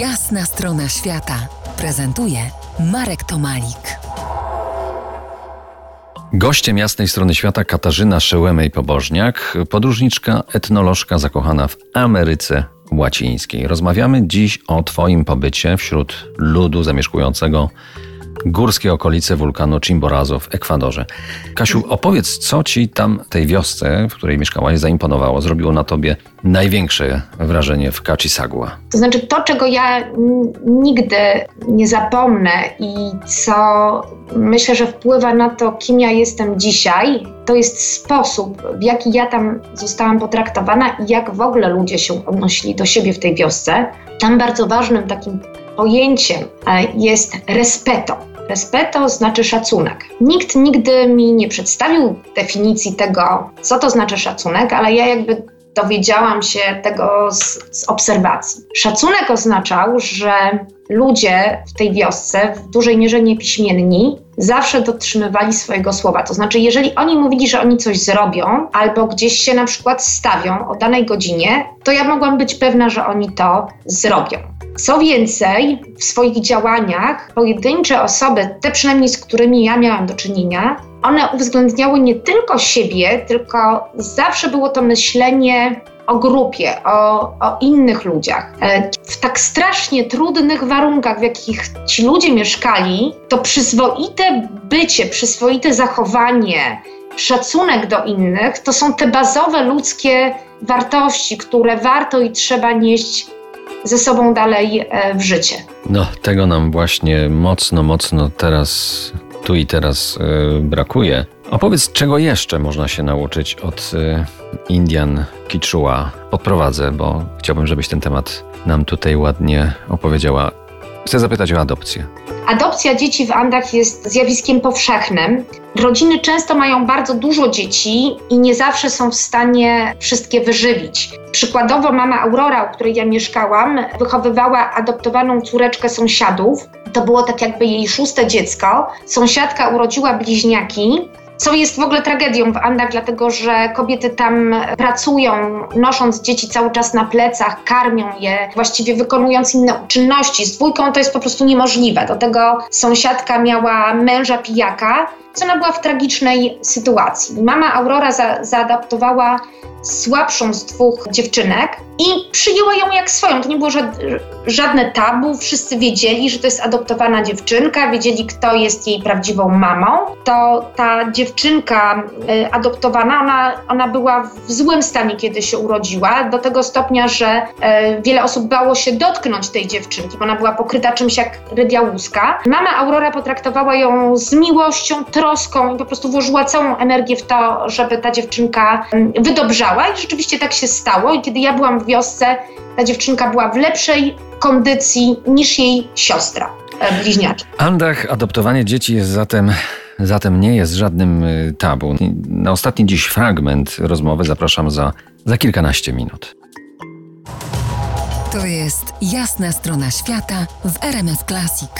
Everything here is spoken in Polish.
Jasna strona świata prezentuje Marek Tomalik. Gościem jasnej strony świata Katarzyna Szełemej-Pobożniak, podróżniczka, etnolożka zakochana w Ameryce Łacińskiej. Rozmawiamy dziś o Twoim pobycie wśród ludu zamieszkującego górskie okolice wulkanu Chimborazo w Ekwadorze. Kasiu, opowiedz, co ci tam tej wiosce, w której mieszkałaś, zaimponowało, zrobiło na tobie największe wrażenie w Cacisagua? To znaczy to, czego ja nigdy nie zapomnę i co myślę, że wpływa na to, kim ja jestem dzisiaj, to jest sposób, w jaki ja tam zostałam potraktowana i jak w ogóle ludzie się odnosili do siebie w tej wiosce. Tam bardzo ważnym takim pojęciem jest respeto. Respeto znaczy szacunek. Nikt nigdy mi nie przedstawił definicji tego, co to znaczy szacunek, ale ja jakby dowiedziałam się tego z, z, obserwacji. Szacunek oznaczał, że ludzie w tej wiosce, w dużej mierze niepiśmienni, zawsze dotrzymywali swojego słowa. To znaczy, jeżeli oni mówili, że oni coś zrobią, albo gdzieś się na przykład stawią o danej godzinie, to ja mogłam być pewna, że oni to zrobią. Co więcej, w swoich działaniach pojedyncze osoby, te przynajmniej z którymi ja miałam do czynienia, one uwzględniały nie tylko siebie, tylko zawsze było to myślenie o grupie, o, o, innych ludziach. E, w tak strasznie trudnych warunkach, w jakich ci ludzie mieszkali, to przyzwoite bycie, przyzwoite zachowanie, szacunek do innych to są te bazowe ludzkie wartości, które warto i trzeba nieść ze sobą dalej e, w życie. No, tego nam właśnie mocno, mocno teraz, tu i teraz yy, brakuje. Opowiedz, czego jeszcze można się nauczyć od yy, Indian Kichua. Podprowadzę, bo chciałbym, żebyś ten temat nam tutaj ładnie opowiedziała. Chcę zapytać o adopcję. Adopcja dzieci w Andach jest zjawiskiem powszechnym. Rodziny często mają bardzo dużo dzieci i nie zawsze są w stanie wszystkie wyżywić. Przykładowo mama Aurora, u której ja mieszkałam, wychowywała adoptowaną córeczkę sąsiadów. To było tak jakby jej szóste dziecko. Sąsiadka urodziła bliźniaki co jest w ogóle tragedią w Andach, dlatego że kobiety tam pracują, nosząc dzieci cały czas na plecach, karmią je, właściwie wykonując inne czynności. Z dwójką to jest po prostu niemożliwe. Do tego sąsiadka miała męża pijaka, co ona była w tragicznej sytuacji. Mama Aurora za, zaadaptowała słabszą z dwóch dziewczynek i przyjęła ją jak swoją. To nie było żadne tabu, wszyscy wiedzieli, że to jest adoptowana dziewczynka, wiedzieli, kto jest jej prawdziwą mamą. To ta dziewczynka y, adoptowana, ona, ona była w złym stanie, kiedy się urodziła, do tego stopnia, że y, wiele osób bało się dotknąć tej dziewczynki, bo ona była pokryta czymś jak rydia łuska. Mama Aurora potraktowała ją z miłością, troską i po prostu włożyła całą energię w to, żeby ta dziewczynka y, wydobrzała i rzeczywiście tak się stało. I kiedy ja byłam w wiosce, ta dziewczynka była w lepszej kondycji niż jej siostra e, bliźniaczka. Andach adoptowanie dzieci jest zatem zatem nie jest żadnym y, tabu. Na ostatni dziś fragment rozmowy zapraszam za, za kilkanaście minut. To jest jasna strona świata w RMF Classic.